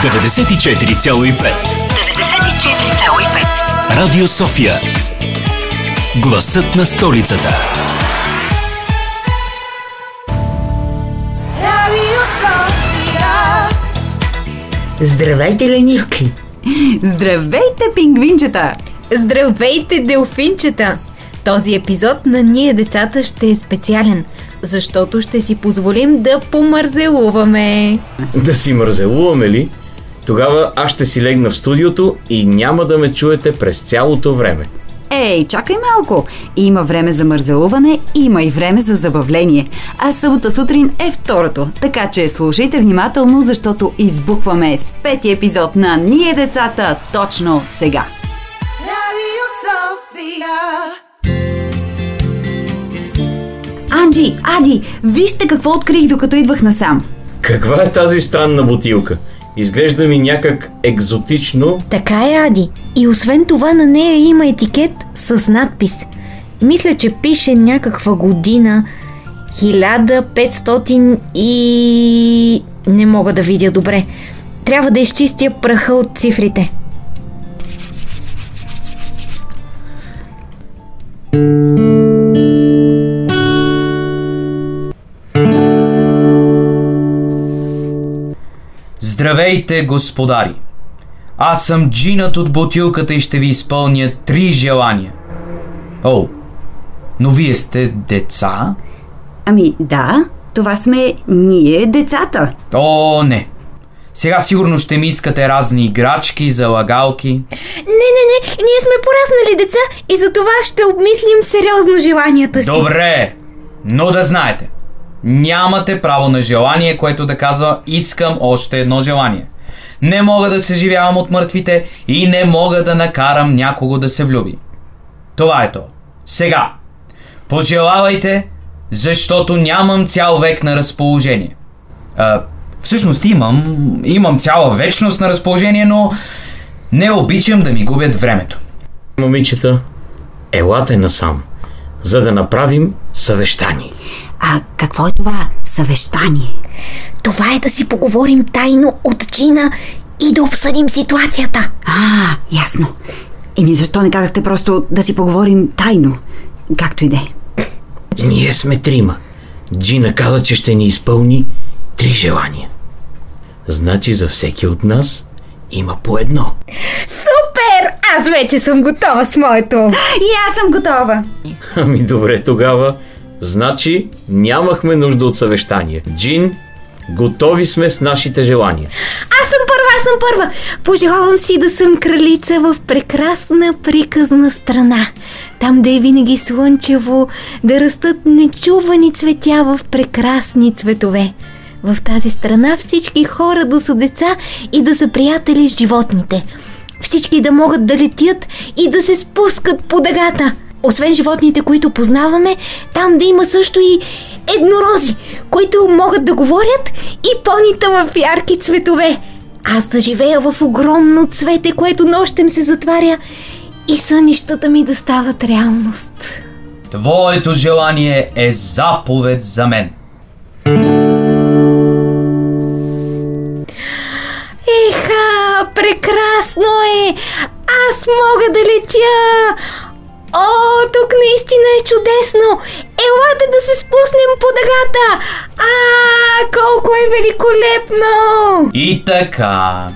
94,5 94,5 Радио София Гласът на столицата Радио София. Здравейте, ленивки! Здравейте, пингвинчета! Здравейте, делфинчета! Този епизод на Ние децата ще е специален, защото ще си позволим да помързелуваме. Да си мързелуваме ли? Тогава аз ще си легна в студиото и няма да ме чуете през цялото време. Ей, чакай малко! Има време за мързелуване, има и време за забавление. А събота сутрин е второто, така че слушайте внимателно, защото избухваме с пети епизод на Ние децата точно сега. Радио София. Анджи, Ади, вижте какво открих докато идвах насам. Каква е тази странна бутилка? Изглежда ми някак екзотично. Така е, Ади. И освен това на нея има етикет с надпис. Мисля, че пише някаква година 1500 и... Не мога да видя добре. Трябва да изчистя праха от цифрите. Здравейте, господари! Аз съм джинът от бутилката и ще ви изпълня три желания. О, но вие сте деца? Ами да, това сме ние, децата. О, не. Сега сигурно ще ми искате разни играчки, залагалки. Не, не, не, ние сме пораснали деца и за това ще обмислим сериозно желанията си. Добре, но да знаете, нямате право на желание, което да казва искам още едно желание. Не мога да се живявам от мъртвите и не мога да накарам някого да се влюби. Това е то. Сега, пожелавайте, защото нямам цял век на разположение. А, всъщност имам, имам цяла вечност на разположение, но не обичам да ми губят времето. Момичета, елате насам, за да направим съвещание. А какво е това съвещание? Това е да си поговорим тайно от Джина и да обсъдим ситуацията. А, ясно. Еми защо не казахте просто да си поговорим тайно? Както и да е. Ние сме трима. Джина каза, че ще ни изпълни три желания. Значи за всеки от нас има по едно. Супер! Аз вече съм готова с моето. И аз съм готова. Ами добре тогава. Значи нямахме нужда от съвещание. Джин, готови сме с нашите желания. Аз съм първа, аз съм първа. Пожелавам си да съм кралица в прекрасна приказна страна. Там да е винаги слънчево, да растат нечувани цветя в прекрасни цветове. В тази страна всички хора да са деца и да са приятели с животните. Всички да могат да летят и да се спускат по дъгата. Освен животните, които познаваме, там да има също и еднорози, които могат да говорят и понита в ярки цветове. Аз да живея в огромно цвете, което нощем се затваря и сънищата ми да стават реалност. Твоето желание е заповед за мен. Еха, прекрасно е! Аз мога да летя! О, тук наистина е чудесно! Елате да се спуснем по дъгата! А, колко е великолепно! И така,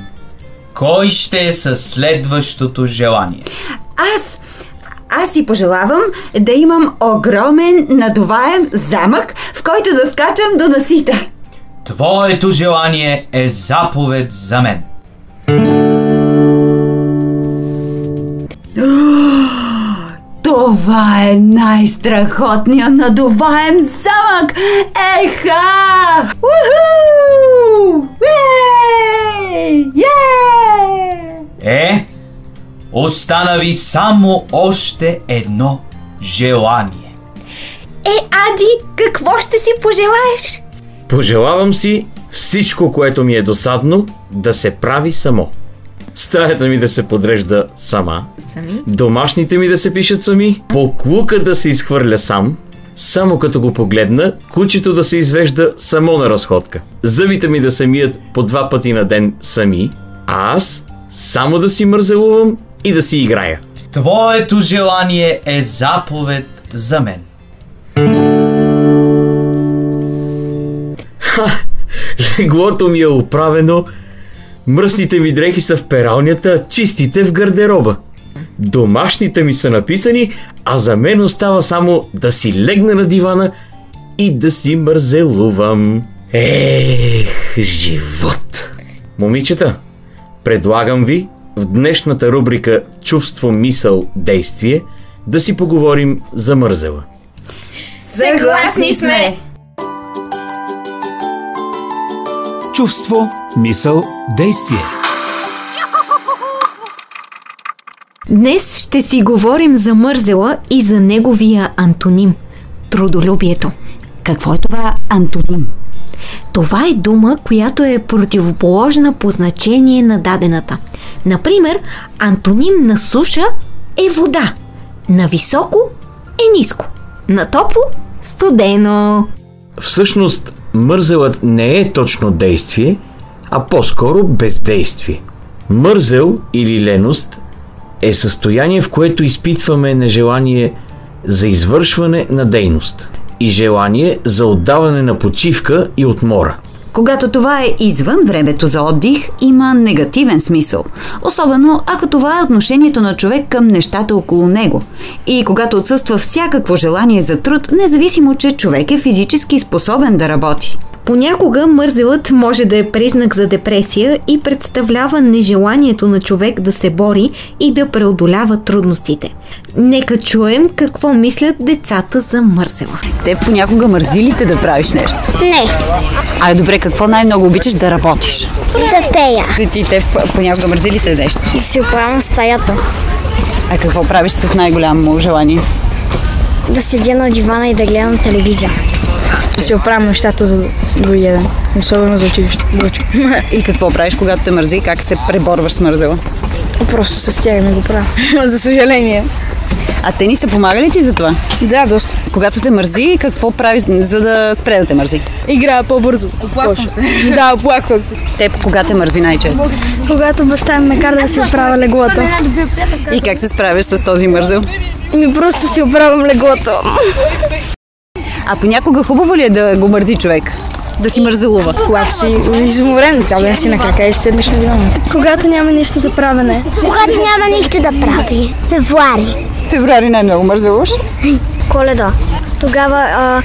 кой ще е със следващото желание? Аз, аз си пожелавам да имам огромен надуваем замък, в който да скачам до насита. Твоето желание е заповед за мен. Това е най-страхотният надуваем замък! Еха! Уху! Ей! Е! Е, остана ви само още едно желание. Е, Ади, какво ще си пожелаеш? Пожелавам си всичко, което ми е досадно, да се прави само. Стаята ми да се подрежда сама, Сами? домашните ми да се пишат сами, поклука да се изхвърля сам, Само като го погледна, кучето да се извежда само на разходка. Зъбите ми да се мият по два пъти на ден сами, а аз само да си мързелувам и да си играя. Твоето желание е заповед за мен. Леглото ми е оправено, мръсните ми дрехи са в пералнята, чистите в гардероба. Домашните ми са написани, а за мен остава само да си легна на дивана и да си мързелувам. Ех, живот! Момичета, предлагам ви в днешната рубрика Чувство, мисъл, действие да си поговорим за мързела. Съгласни сме! Чувство, мисъл, действие. Днес ще си говорим за мързела и за неговия антоним – трудолюбието. Какво е това антоним? Това е дума, която е противоположна по значение на дадената. Например, антоним на суша е вода, на високо е ниско, на топло – студено. Всъщност, мързелът не е точно действие, а по-скоро бездействие. Мързел или леност е състояние, в което изпитваме нежелание за извършване на дейност и желание за отдаване на почивка и отмора. Когато това е извън времето за отдих, има негативен смисъл. Особено ако това е отношението на човек към нещата около него. И когато отсъства всякакво желание за труд, независимо, че човек е физически способен да работи. Понякога мързелът може да е признак за депресия и представлява нежеланието на човек да се бори и да преодолява трудностите. Нека чуем какво мислят децата за мързела. Те понякога мързилите да правиш нещо. Не, Ай, добре, какво най-много обичаш да работиш? да пея. Ти, ти те понякога мързилите нещо. Да си оправям стаята. А какво правиш с най-голямо желание? Да седя на дивана и да гледам телевизия. Да си оправям нещата за другия ден. Особено за училище. И какво правиш, когато те мързи? Как се преборваш с мързела? Просто се стягам и го правя. за съжаление. А те ни са помагали ти за това? Да, доста. Когато те мързи, какво правиш, за да спре да те мързи? Играя по-бързо. Оплаквам се. да, оплаквам се. Те кога те мързи най-често? Когато баща ми ме кара да си оправя леглото. И как се справяш с този мързел? Ми просто си оправям леглото. А понякога хубаво ли е да го мързи човек? Да си мързелува? Когато си изморен, цял ден си на крака и седнеш на дивана. Когато няма нищо за правене. Когато няма нищо да прави. Февруари. Февруари най-много мързелуваш? Коледа. Тогава а,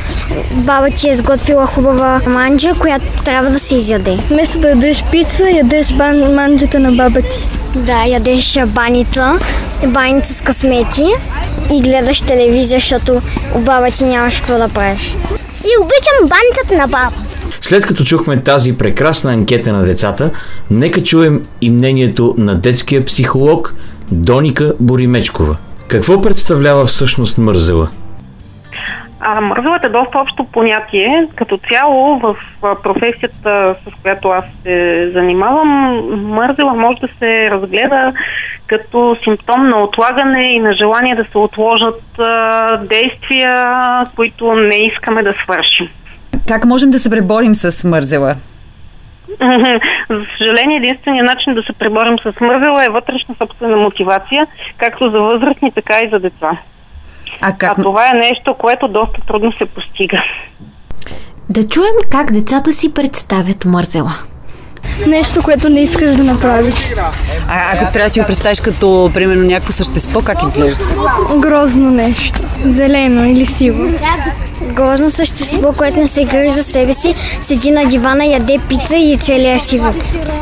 баба ти е сготвила хубава манджа, която трябва да се изяде. Вместо да ядеш пица, ядеш бан, манджата на баба ти. Да, ядеш баница, баница с късмети и гледаш телевизия, защото у баба ти нямаш какво да правиш. И обичам баницата на баба. След като чухме тази прекрасна анкета на децата, нека чуем и мнението на детския психолог Доника Боримечкова. Какво представлява всъщност мързела? А, мързелът е доста общо понятие. Като цяло в професията, с която аз се занимавам, мързела може да се разгледа като симптом на отлагане и на желание да се отложат а, действия, които не искаме да свършим. Как можем да се преборим с мързела? За съжаление, единственият начин да се преборим с мързела е вътрешна собствена мотивация, както за възрастни, така и за деца. А как? А това е нещо, което доста трудно се постига. Да чуем как децата си представят мързела. Нещо, което не искаш да направиш. А, ако трябва да си го представиш като, примерно, някакво същество, как изглежда? Грозно нещо. Зелено или сиво. Грозно същество, което не се грижи за себе си, седи на дивана, яде пица и е целия сиво.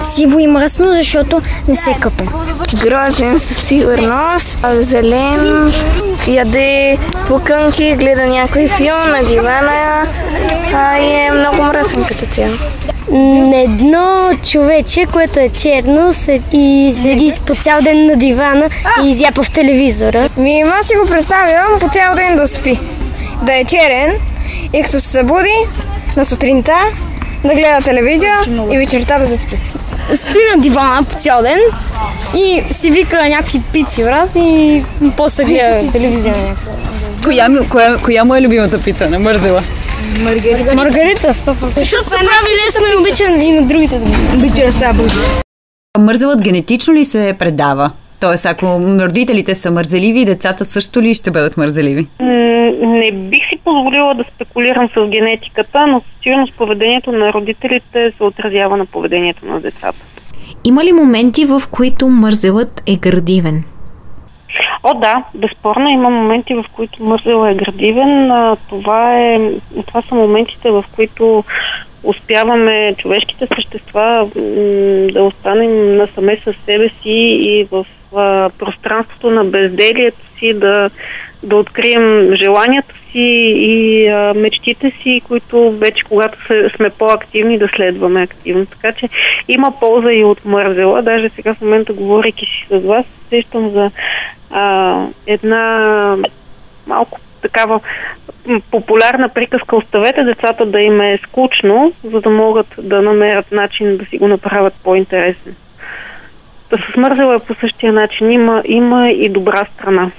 Сиво и мръсно, защото не се къпе. Грозен със сигурност, а зелен, яде пуканки, гледа някой филм на дивана а, и е много мръсен като цяло. Едно човече, което е черно се- и седи по цял ден на дивана и изяпа в телевизора. Ми, аз си го представям по цял ден да спи. Да е черен и като се събуди на сутринта да гледа телевизия и вечерта да заспи. Стои на дивана по цял ден и си вика някакви пици, брат, и после гледа телевизия коя, коя, коя му е любимата пица на Мързела? Маргарита. Маргарита, 100%. Защото се прави лесно и обича и на другите Обича бързо. Мързелът генетично ли се предава? Тоест, ако родителите са мързеливи, децата също ли ще бъдат мързеливи? Не бих си позволила да спекулирам с генетиката, но със сигурност поведението на родителите се отразява на поведението на децата. Има ли моменти, в които мързелът е градивен? О, да, безспорно има моменти, в които мързел е градивен. Това, е, това са моментите, в които успяваме човешките същества да останем насаме с себе си и в пространството на безделието си да, да открием желанията си и а, мечтите си, които вече когато сме по-активни да следваме активно. Така че има полза и от мързела. Даже сега в момента, говорейки си с вас, сещам за а, една малко такава популярна приказка оставете децата да им е скучно, за да могат да намерят начин да си го направят по-интересен. Да се смързела е по същия начин. Има, има и добра страна.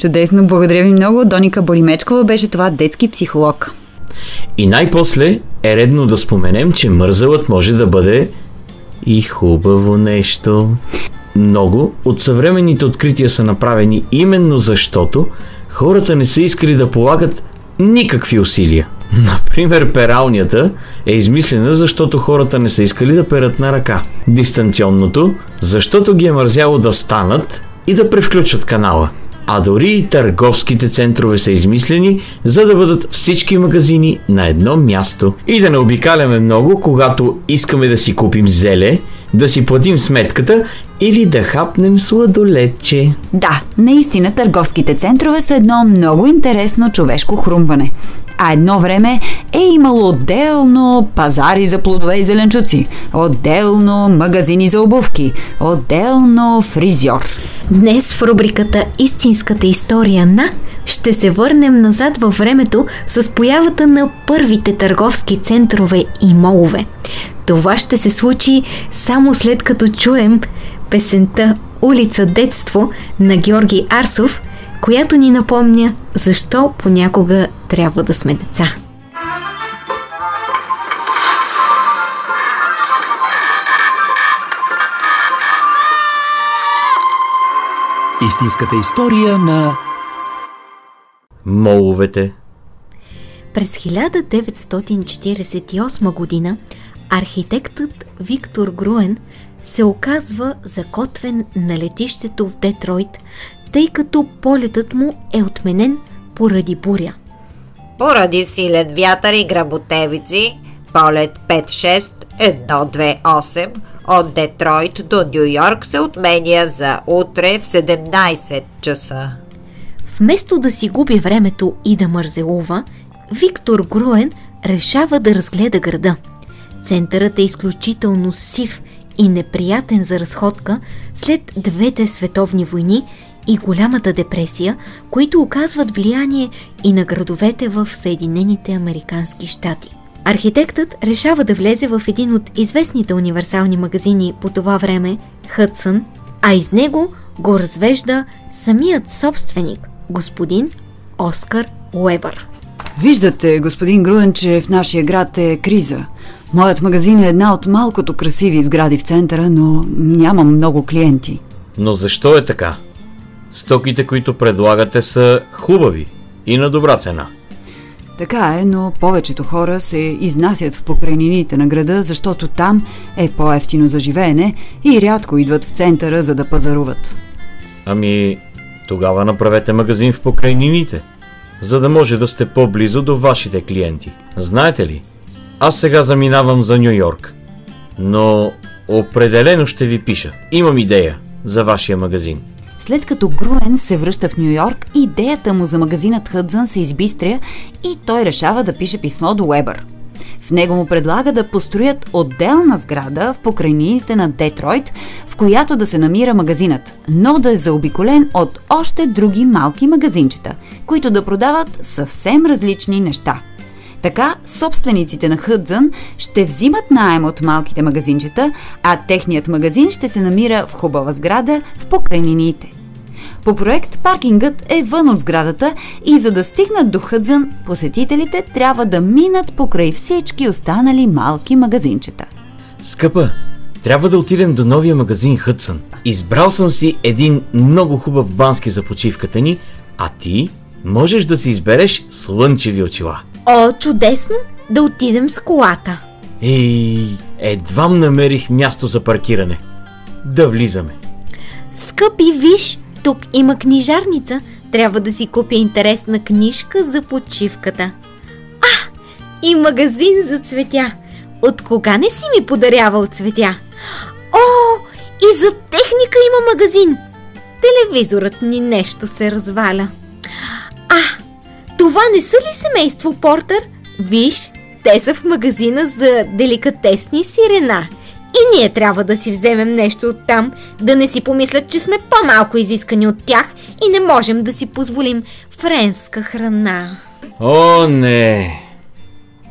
Чудесно, благодаря ви много. Доника Боримечкова беше това детски психолог. И най-после е редно да споменем, че мързелът може да бъде и хубаво нещо. Много от съвременните открития са направени именно защото хората не са искали да полагат никакви усилия. Например, пералнята е измислена, защото хората не са искали да перат на ръка. Дистанционното, защото ги е мързяло да станат и да превключат канала. А дори и търговските центрове са измислени, за да бъдат всички магазини на едно място. И да не обикаляме много, когато искаме да си купим зеле, да си платим сметката или да хапнем сладолетче. Да, наистина търговските центрове са едно много интересно човешко хрумване. А едно време е имало отделно пазари за плодове и зеленчуци, отделно магазини за обувки, отделно фризьор. Днес в рубриката Истинската история на ще се върнем назад във времето с появата на първите търговски центрове и молове. Това ще се случи само след като чуем песента Улица детство на Георги Арсов, която ни напомня защо понякога трябва да сме деца. Истинската история на Моловете. През 1948 година архитектът Виктор Груен се оказва закотвен на летището в Детройт, тъй като полетът му е отменен поради буря. Поради силен вятър и гработевици, полет 56-128 от Детройт до Нью Йорк се отменя за утре в 17 часа. Вместо да си губи времето и да мързелува, Виктор Груен решава да разгледа града. Центърът е изключително сив и неприятен за разходка след двете световни войни и голямата депресия, които оказват влияние и на градовете в Съединените Американски щати. Архитектът решава да влезе в един от известните универсални магазини по това време – Хътсън, а из него го развежда самият собственик, господин Оскар Уебър. Виждате, господин Груен, че в нашия град е криза. Моят магазин е една от малкото красиви сгради в центъра, но нямам много клиенти. Но защо е така? Стоките, които предлагате са хубави и на добра цена. Така е, но повечето хора се изнасят в покрайнините на града, защото там е по-ефтино за живеене и рядко идват в центъра, за да пазаруват. Ами, тогава направете магазин в покрайнините, за да може да сте по-близо до вашите клиенти. Знаете ли, аз сега заминавам за Нью Йорк, но определено ще ви пиша. Имам идея за вашия магазин. След като Груен се връща в Нью Йорк, идеята му за магазинът Хъдзън се избистря и той решава да пише писмо до Уебър. В него му предлага да построят отделна сграда в покрайнините на Детройт, в която да се намира магазинът, но да е заобиколен от още други малки магазинчета, които да продават съвсем различни неща. Така, собствениците на Хъдзън ще взимат найем от малките магазинчета, а техният магазин ще се намира в хубава сграда в покрайнините. По проект паркингът е вън от сградата и за да стигнат до Хъдзън, посетителите трябва да минат покрай всички останали малки магазинчета. Скъпа, трябва да отидем до новия магазин Хътсън. Избрал съм си един много хубав бански за почивката ни, а ти можеш да си избереш слънчеви очила. О, чудесно! Да отидем с колата. Ей, едвам намерих място за паркиране. Да влизаме. Скъпи, виж, тук има книжарница. Трябва да си купя интересна книжка за почивката. А, и магазин за цветя. От кога не си ми подарявал цветя? О, и за техника има магазин. Телевизорът ни нещо се разваля. А, това не са ли семейство Портър? Виж, те са в магазина за деликатесни сирена. И ние трябва да си вземем нещо от там, да не си помислят, че сме по-малко изискани от тях и не можем да си позволим френска храна. О, не!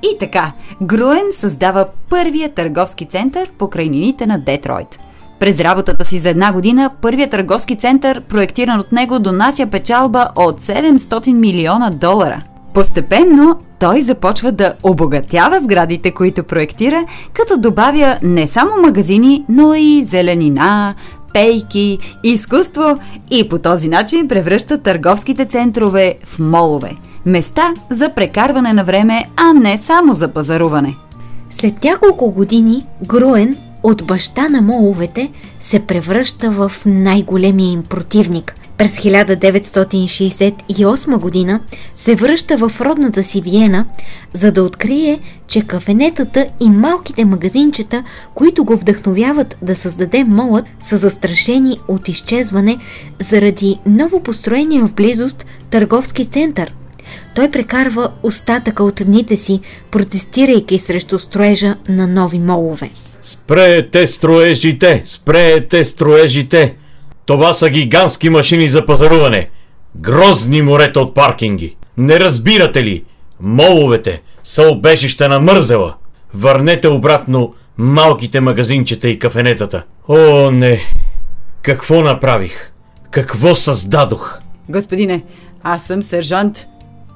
И така, Груен създава първия търговски център в покрайнините на Детройт. През работата си за една година, първият търговски център, проектиран от него, донася печалба от 700 милиона долара. Постепенно той започва да обогатява сградите, които проектира, като добавя не само магазини, но и зеленина, пейки, изкуство и по този начин превръща търговските центрове в молове. Места за прекарване на време, а не само за пазаруване. След няколко години Груен от баща на моловете се превръща в най-големия им противник. През 1968 година се връща в родната си Виена, за да открие, че кафенетата и малките магазинчета, които го вдъхновяват да създаде молът, са застрашени от изчезване заради ново построение в близост търговски център. Той прекарва остатъка от дните си, протестирайки срещу строежа на нови молове. Спреете строежите! Спреете строежите! Това са гигантски машини за пазаруване. Грозни морета от паркинги. Не разбирате ли? Моловете са обежище на мързела. Върнете обратно малките магазинчета и кафенетата. О, не! Какво направих? Какво създадох? Господине, аз съм сержант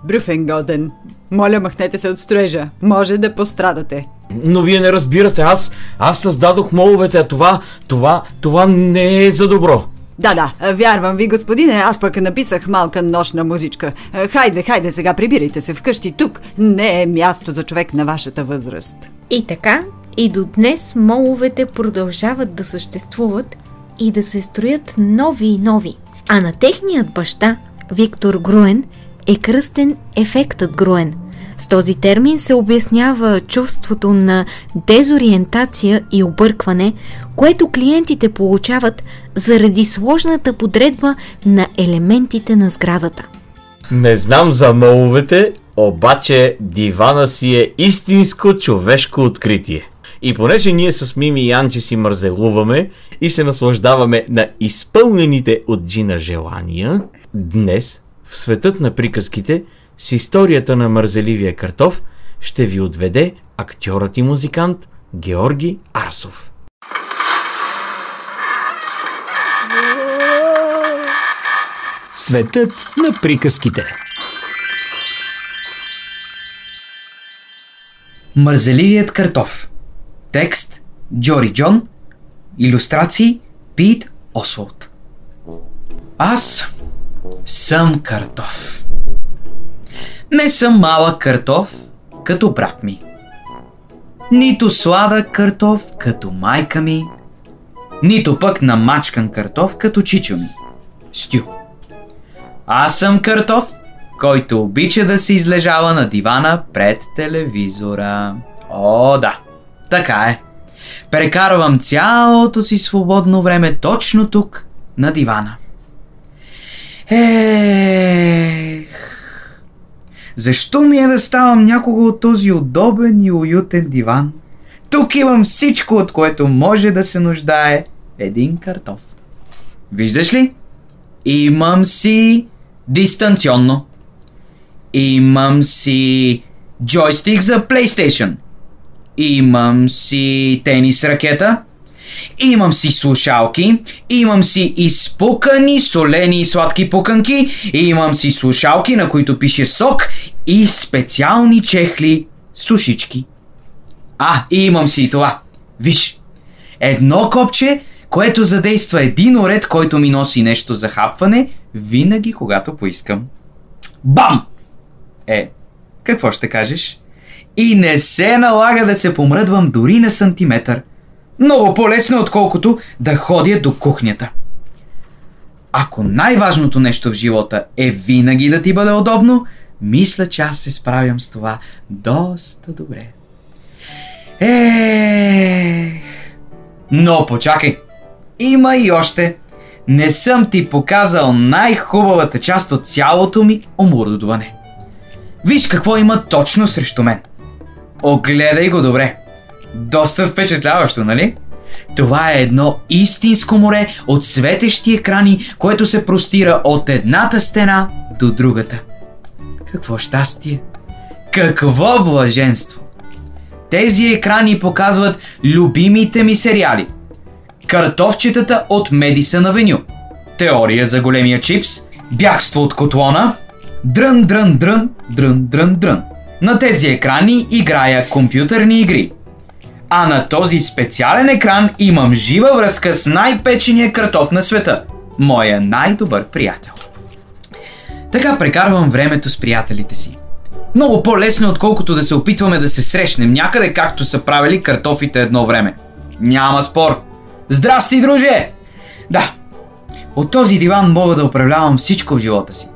Брюфенгоден. Моля, махнете се от строежа. Може да пострадате. Но вие не разбирате, аз, аз създадох моловете, а това, това, това не е за добро. Да, да, вярвам ви, господине, аз пък написах малка нощна музичка. Хайде, хайде сега, прибирайте се вкъщи тук. Не е място за човек на вашата възраст. И така, и до днес моловете продължават да съществуват и да се строят нови и нови. А на техният баща, Виктор Груен, е кръстен ефектът Груен. С този термин се обяснява чувството на дезориентация и объркване, което клиентите получават заради сложната подредба на елементите на сградата. Не знам за моловете, обаче дивана си е истинско човешко откритие. И понеже ние с Мими и Анчи си мързелуваме и се наслаждаваме на изпълнените от Джина желания, днес в светът на приказките с историята на мързеливия картоф ще ви отведе актьорът и музикант Георги Арсов. Светът на приказките. Мързеливият картоф. Текст Джори Джон. Илюстрации Пит Осволд. Аз съм картоф. Не съм малък картоф, като брат ми. Нито сладък картоф, като майка ми. Нито пък намачкан картоф, като чичо ми. Стю. Аз съм картоф, който обича да се излежава на дивана пред телевизора. О, да, така е. Прекарвам цялото си свободно време точно тук, на дивана. Ех, защо ми е да ставам някого от този удобен и уютен диван? Тук имам всичко, от което може да се нуждае един картоф. Виждаш ли? Имам си дистанционно. Имам си джойстик за PlayStation. Имам си тенис ракета. Имам си слушалки, имам си изпукани, солени и сладки пуканки, имам си слушалки, на които пише сок и специални чехли, сушички. А, и имам си и това. Виж, едно копче, което задейства един уред, който ми носи нещо за хапване, винаги когато поискам. Бам! Е, какво ще кажеш? И не се налага да се помръдвам дори на сантиметър. Много по-лесно, отколкото да ходя до кухнята. Ако най-важното нещо в живота е винаги да ти бъде удобно, мисля, че аз се справям с това доста добре. Ех... Но почакай! Има и още. Не съм ти показал най-хубавата част от цялото ми омурдодуване. Виж какво има точно срещу мен. Огледай го добре. Доста впечатляващо, нали? Това е едно истинско море от светещи екрани, което се простира от едната стена до другата. Какво щастие! Какво блаженство! Тези екрани показват любимите ми сериали. Картофчетата от Медисън Авеню. Теория за големия чипс. Бягство от котлона. Дрън, дрън, дрън, дрън, дрън, дрън. На тези екрани играя компютърни игри. А на този специален екран имам жива връзка с най-печения картоф на света. Моя най-добър приятел. Така прекарвам времето с приятелите си. Много по-лесно, отколкото да се опитваме да се срещнем някъде, както са правили картофите едно време. Няма спор. Здрасти, друже! Да, от този диван мога да управлявам всичко в живота си.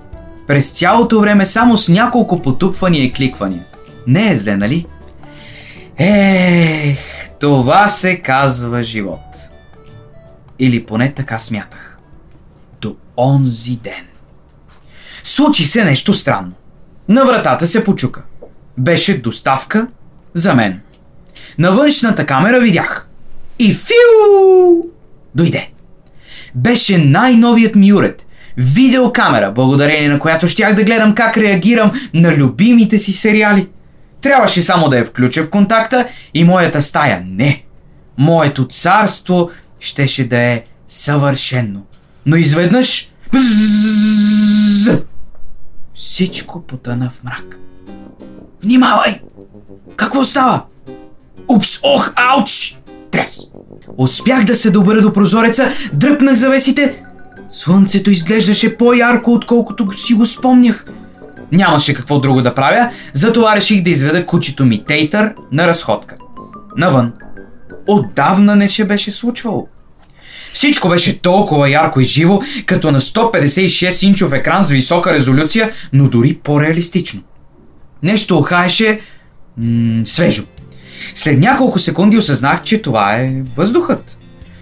През цялото време само с няколко потупвания и кликвания. Не е зле, нали? Ех, това се казва живот. Или поне така смятах. До онзи ден. Случи се нещо странно. На вратата се почука. Беше доставка за мен. На външната камера видях. И фиу! Дойде. Беше най-новият ми уред. Видеокамера, благодарение на която щях да гледам как реагирам на любимите си сериали. Трябваше само да я включа в контакта и моята стая не. Моето царство щеше да е съвършено. Но изведнъж... Бзззз! Всичко потъна в мрак. Внимавай! Какво става? Упс, ох, ауч! Трес! Успях да се добра до прозореца, дръпнах завесите. Слънцето изглеждаше по-ярко, отколкото си го спомнях. Нямаше какво друго да правя, затова реших да изведа кучето ми Тейтър на разходка. Навън. Отдавна не се беше случвало. Всичко беше толкова ярко и живо, като на 156 инчов екран с висока резолюция, но дори по-реалистично. Нещо охаеше свежо. След няколко секунди осъзнах, че това е въздухът.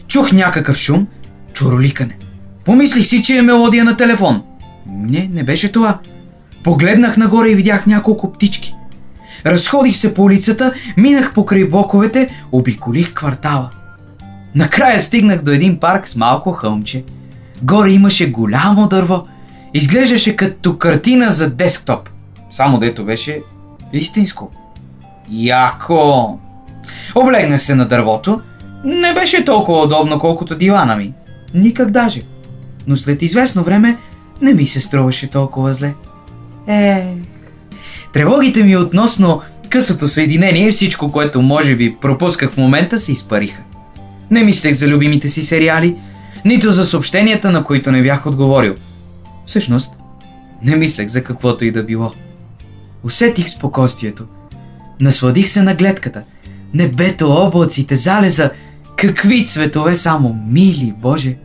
Чух някакъв шум, чуроликане. Помислих си, че е мелодия на телефон. Не, не беше това. Погледнах нагоре и видях няколко птички. Разходих се по улицата, минах покрай блоковете, обиколих квартала. Накрая стигнах до един парк с малко хълмче. Горе имаше голямо дърво. Изглеждаше като картина за десктоп. Само дето беше истинско. Яко! Облегнах се на дървото. Не беше толкова удобно, колкото дивана ми. Никак даже. Но след известно време не ми се струваше толкова зле. Е, тревогите ми относно късото съединение и всичко, което може би пропусках в момента, се изпариха. Не мислех за любимите си сериали, нито за съобщенията, на които не бях отговорил. Всъщност, не мислех за каквото и да било. Усетих спокойствието. Насладих се на гледката. Небето, облаците, залеза. Какви цветове само, мили, Боже!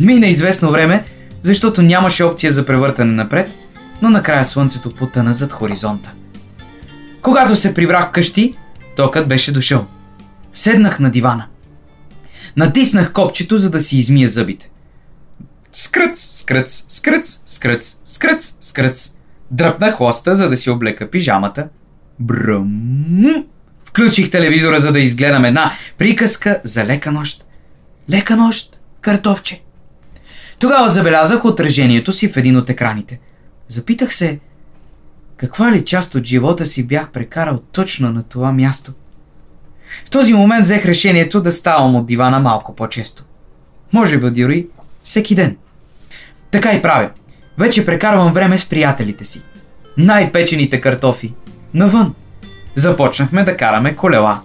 Мина известно време, защото нямаше опция за превъртане напред, но накрая слънцето потъна зад хоризонта. Когато се прибрах къщи, токът беше дошъл. Седнах на дивана. Натиснах копчето, за да си измия зъбите. Скръц, скръц, скръц, скръц, скръц, скръц. Дръпнах хвоста, за да си облека пижамата. Бръм. Включих телевизора, за да изгледам една приказка за лека нощ. Лека нощ, картофче. Тогава забелязах отражението си в един от екраните. Запитах се, каква ли част от живота си бях прекарал точно на това място. В този момент взех решението да ставам от дивана малко по-често. Може би дори всеки ден. Така и правя. Вече прекарвам време с приятелите си. Най-печените картофи. Навън. Започнахме да караме колела.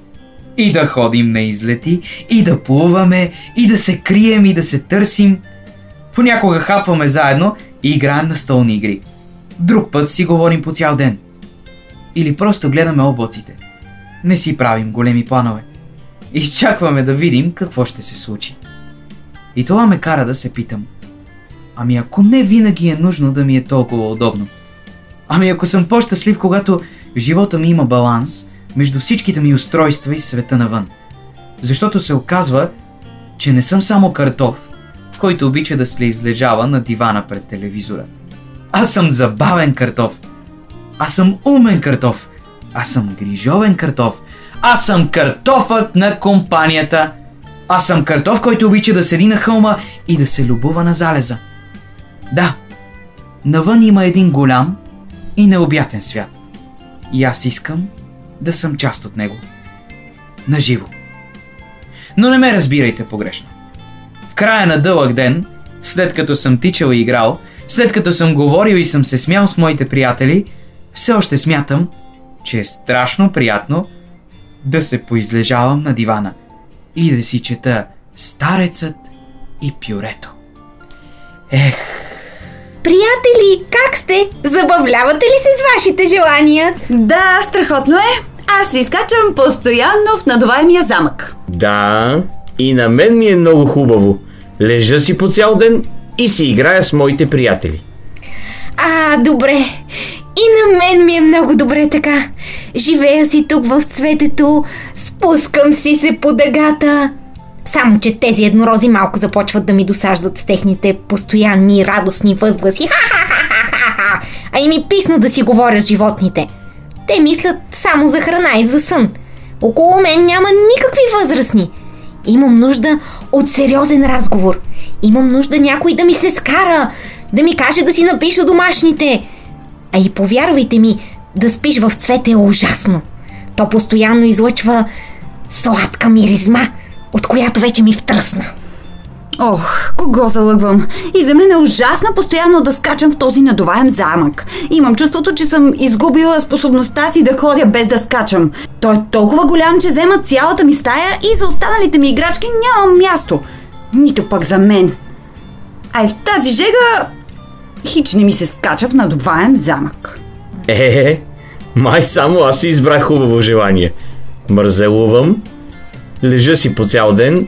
И да ходим на излети, и да плуваме, и да се крием, и да се търсим. Понякога хапваме заедно и играем на столни игри. Друг път си говорим по цял ден. Или просто гледаме облаците. Не си правим големи планове. Изчакваме да видим какво ще се случи. И това ме кара да се питам. Ами ако не винаги е нужно да ми е толкова удобно. Ами ако съм по-щастлив, когато в живота ми има баланс между всичките ми устройства и света навън. Защото се оказва, че не съм само картоф, който обича да се излежава на дивана пред телевизора. Аз съм забавен картоф. Аз съм умен картоф. Аз съм грижовен картоф. Аз съм картофът на компанията. Аз съм картоф, който обича да седи на хълма и да се любува на залеза. Да, навън има един голям и необятен свят. И аз искам да съм част от него. Наживо. Но не ме разбирайте погрешно. В края на дълъг ден, след като съм тичал и играл, след като съм говорил и съм се смял с моите приятели, все още смятам, че е страшно приятно да се поизлежавам на дивана и да си чета Старецът и пюрето. Ех, Приятели, как сте? Забавлявате ли се с вашите желания? Да, страхотно е. Аз си изкачам постоянно в надуваемия замък. Да, и на мен ми е много хубаво. Лежа си по цял ден и си играя с моите приятели. А, добре. И на мен ми е много добре така. Живея си тук в цветето, спускам си се по дъгата. Само, че тези еднорози малко започват да ми досаждат с техните постоянни радостни възгласи. Ха-ха-ха-ха-ха! А и ми писна да си говоря с животните. Те мислят само за храна и за сън. Около мен няма никакви възрастни. Имам нужда от сериозен разговор. Имам нужда някой да ми се скара, да ми каже да си напиша домашните. А и повярвайте ми, да спиш в цвете е ужасно. То постоянно излъчва сладка миризма, от която вече ми втръсна. Ох, кого залъгвам? И за мен е ужасно постоянно да скачам в този надуваем замък. Имам чувството, че съм изгубила способността си да ходя без да скачам. Той е толкова голям, че взема цялата ми стая и за останалите ми играчки нямам място. Нито пък за мен. А и в тази жега хич не ми се скача в надуваем замък. Е, май само аз си избрах хубаво желание. Мързелувам, лежа си по цял ден.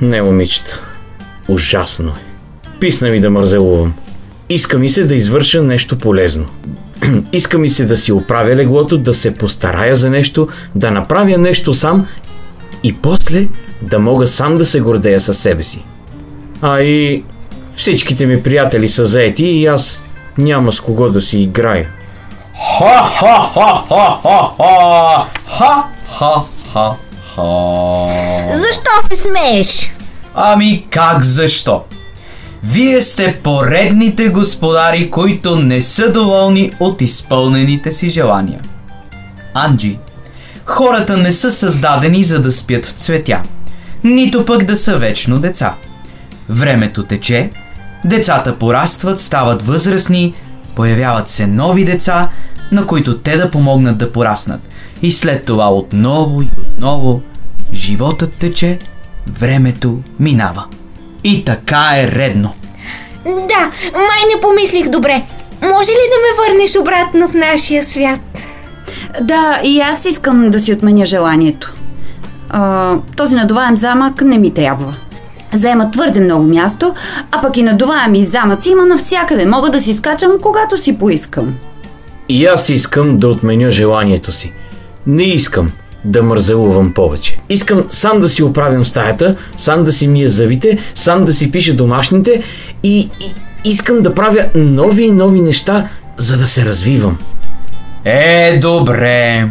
Не, момичета. Ужасно е. Писна ми да мързелувам. Иска ми се да извърша нещо полезно. Иска ми се да си оправя леглото, да се постарая за нещо, да направя нещо сам и после да мога сам да се гордея със себе си. А и всичките ми приятели са заети и аз няма с кого да си играя. Ха-ха-ха-ха-ха! Ха-ха-ха-ха! Защо се смееш? Ами как защо? Вие сте поредните господари, които не са доволни от изпълнените си желания. Анджи, хората не са създадени за да спят в цветя, нито пък да са вечно деца. Времето тече, децата порастват, стават възрастни, появяват се нови деца, на които те да помогнат да пораснат. И след това отново и отново животът тече, времето минава. И така е редно. Да, май не помислих добре. Може ли да ме върнеш обратно в нашия свят? Да, и аз искам да си отменя желанието. А, този надуваем замък не ми трябва. Заема твърде много място, а пък и надуваеми замъци има навсякъде. Мога да си скачам, когато си поискам. И аз искам да отменя желанието си. Не искам да мързелувам повече. Искам сам да си оправям стаята, сам да си мия зъбите, сам да си пиша домашните и, и искам да правя нови и нови неща, за да се развивам. Е, добре.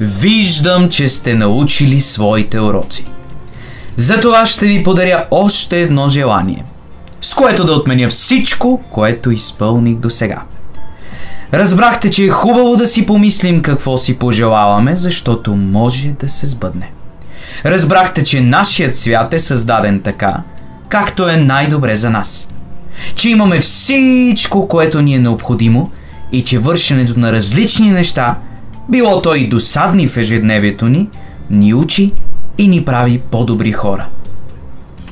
Виждам, че сте научили своите уроци. Затова ще ви подаря още едно желание, с което да отменя всичко, което изпълних до сега. Разбрахте, че е хубаво да си помислим какво си пожелаваме, защото може да се сбъдне. Разбрахте, че нашият свят е създаден така, както е най-добре за нас. Че имаме всичко, което ни е необходимо и че вършенето на различни неща, било то и досадни в ежедневието ни, ни учи и ни прави по-добри хора.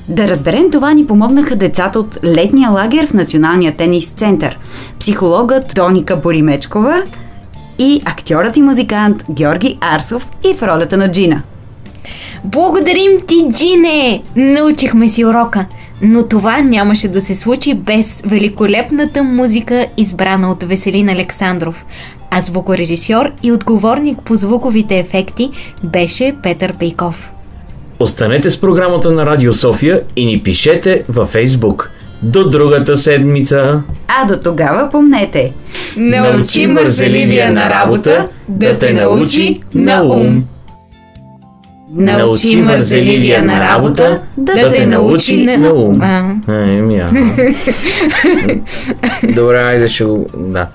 Да разберем това ни помогнаха децата от летния лагер в Националния тенис център, психологът Тоника Боримечкова и актьорът и музикант Георги Арсов и в ролята на Джина. Благодарим ти, Джине! Научихме си урока. Но това нямаше да се случи без великолепната музика, избрана от Веселин Александров. А звукорежисьор и отговорник по звуковите ефекти беше Петър Пейков. Останете с програмата на Радио София и ни пишете във Фейсбук. До другата седмица! А до тогава помнете. Научи мързеливия на работа да те научи на ум. Научи мързеливия на работа да те научи на ум. А. Е, ми, а. Добре, айде ще го... Да.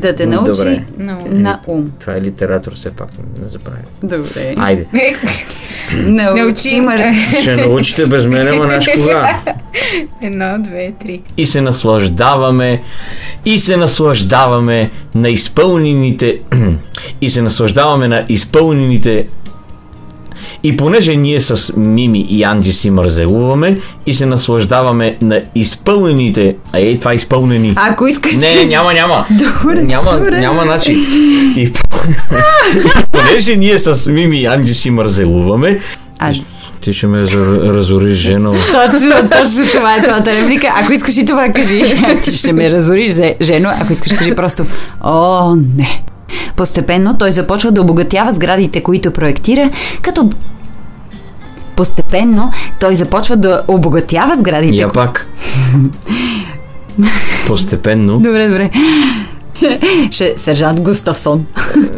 Да те научи Добре. на ум. Това е литератор, все пак не забравя. Добре. Айде. Научи мър... Ще научите без мене, ма наш кога. Едно, две, три. И се наслаждаваме, и се наслаждаваме на изпълнените, и се наслаждаваме на изпълнените и понеже ние с Мими и Анджи си мързелуваме и се наслаждаваме на изпълнените, а ей това изпълнени. Ако искаш... Не, няма, няма. Добре, няма, добре. няма начин. И, понеже ние с Мими и Анджи си мързелуваме, А, ти ще ме разориш, жено. точно, точно това е твоята реплика. Ако искаш и това кажи. Ти ще ме разориш, жено. Ако искаш кажи просто О, не. Постепенно той започва да обогатява сградите, които проектира, като Постепенно той започва да обогатява сградите. Я пак. Постепенно. Добре, добре. Ще сержант Густавсон.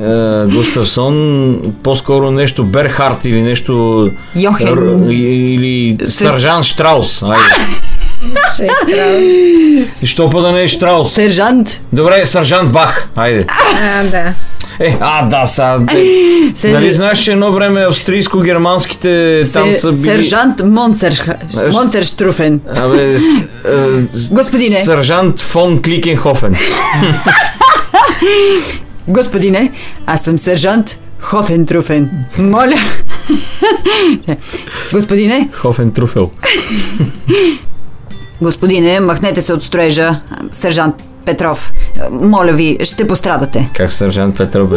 Е, Густавсон, по-скоро нещо Берхарт или нещо... Йохен. Р- или Сержант Штраус. Айде. И Що па да не е Штраус? Сержант. Добре, Сержант Бах. Айде. А, да. Е, а, да, са. Се- Нали знаеш, че едно време австрийско-германските там са били... Сержант Монцер, Монцерштруфен. Абе, е, Господине. Сержант фон Кликенхофен. Господине, аз съм сержант Хофентруфен. Моля. Господине, Хофен Труфел. Господине, махнете се от строежа. Сержант Петров, моля ви, ще пострадате. Как Сержант Петър бе?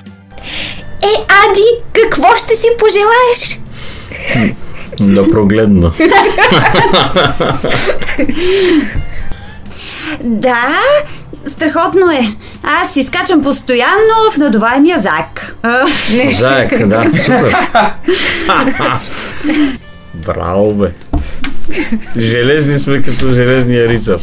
Е, Ади, какво ще си пожелаеш? Да прогледна. Да, страхотно е. Аз изкачам постоянно в надуваемия зак. Заек, да, супер. Браво, бе. Железни сме като железния рицар.